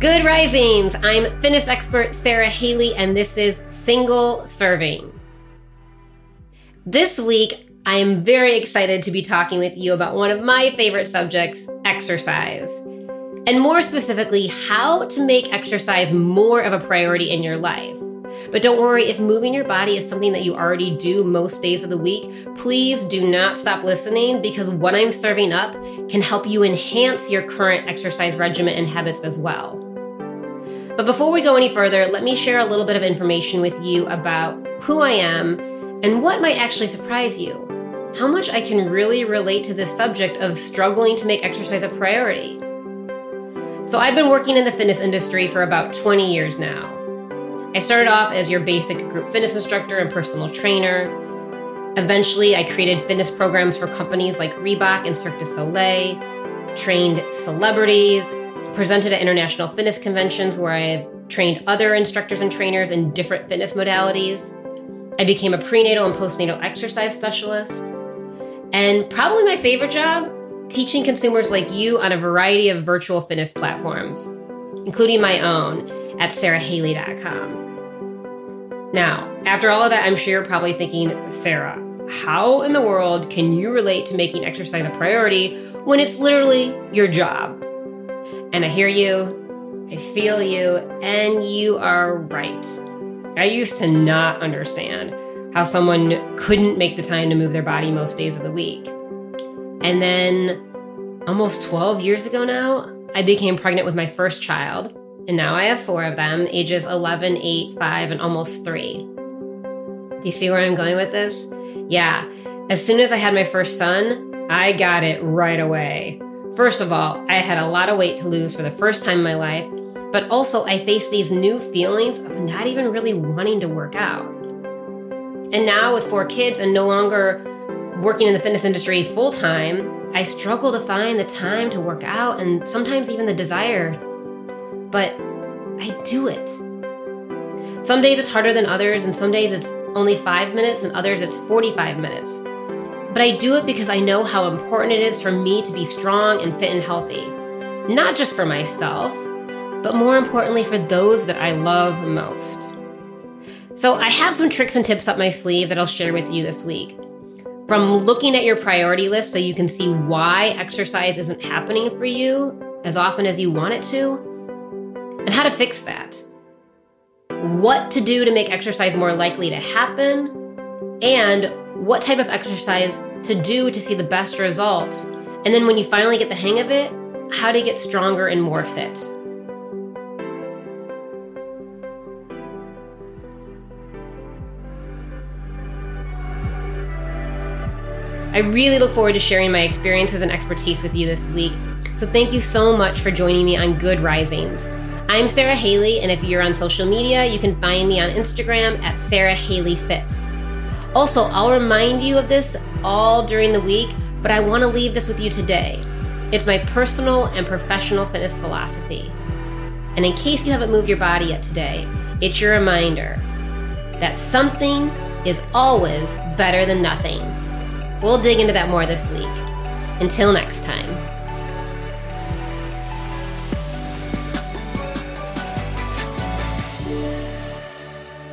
Good risings. I'm fitness expert Sara Haley, and this is Single Serving. This week, I am very excited to be talking with you about one of my favorite subjects exercise. And more specifically, how to make exercise more of a priority in your life. But don't worry, if moving your body is something that you already do most days of the week, please do not stop listening because what I'm serving up can help you enhance your current exercise regimen and habits as well. But before we go any further, let me share a little bit of information with you about who I am and what might actually surprise you. How much I can really relate to this subject of struggling to make exercise a priority. So, I've been working in the fitness industry for about 20 years now. I started off as your basic group fitness instructor and personal trainer. Eventually, I created fitness programs for companies like Reebok and Cirque du Soleil, trained celebrities, presented at international fitness conventions where I've trained other instructors and trainers in different fitness modalities. I became a prenatal and postnatal exercise specialist. And probably my favorite job, teaching consumers like you on a variety of virtual fitness platforms, including my own at sarahaley.com. Now, after all of that, I'm sure you're probably thinking, Sara, how in the world can you relate to making exercise a priority when it's literally your job? And I hear you, I feel you, and you are right. I used to not understand how someone couldn't make the time to move their body most days of the week. And then almost 12 years ago now, I became pregnant with my first child, and now I have four of them, ages 11, 8, 5, and almost 3. Do you see where I'm going with this? Yeah, as soon as I had my first son, I got it right away. First of all, I had a lot of weight to lose for the first time in my life, but also I faced these new feelings of not even really wanting to work out. And now, with four kids and no longer working in the fitness industry full time, I struggle to find the time to work out and sometimes even the desire. But I do it. Some days it's harder than others, and some days it's only five minutes, and others it's 45 minutes. But I do it because I know how important it is for me to be strong and fit and healthy. Not just for myself, but more importantly for those that I love most. So I have some tricks and tips up my sleeve that I'll share with you this week. From looking at your priority list so you can see why exercise isn't happening for you as often as you want it to, and how to fix that. What to do to make exercise more likely to happen, and what type of exercise to do to see the best results. And then when you finally get the hang of it, how to get stronger and more fit. I really look forward to sharing my experiences and expertise with you this week. So thank you so much for joining me on Good Risings. I'm Sara Haley, and if you're on social media, you can find me on Instagram at Sara Haley Fit. Also, I'll remind you of this all during the week, but I want to leave this with you today. It's my personal and professional fitness philosophy. And in case you haven't moved your body yet today, it's your reminder that something is always better than nothing. We'll dig into that more this week. Until next time.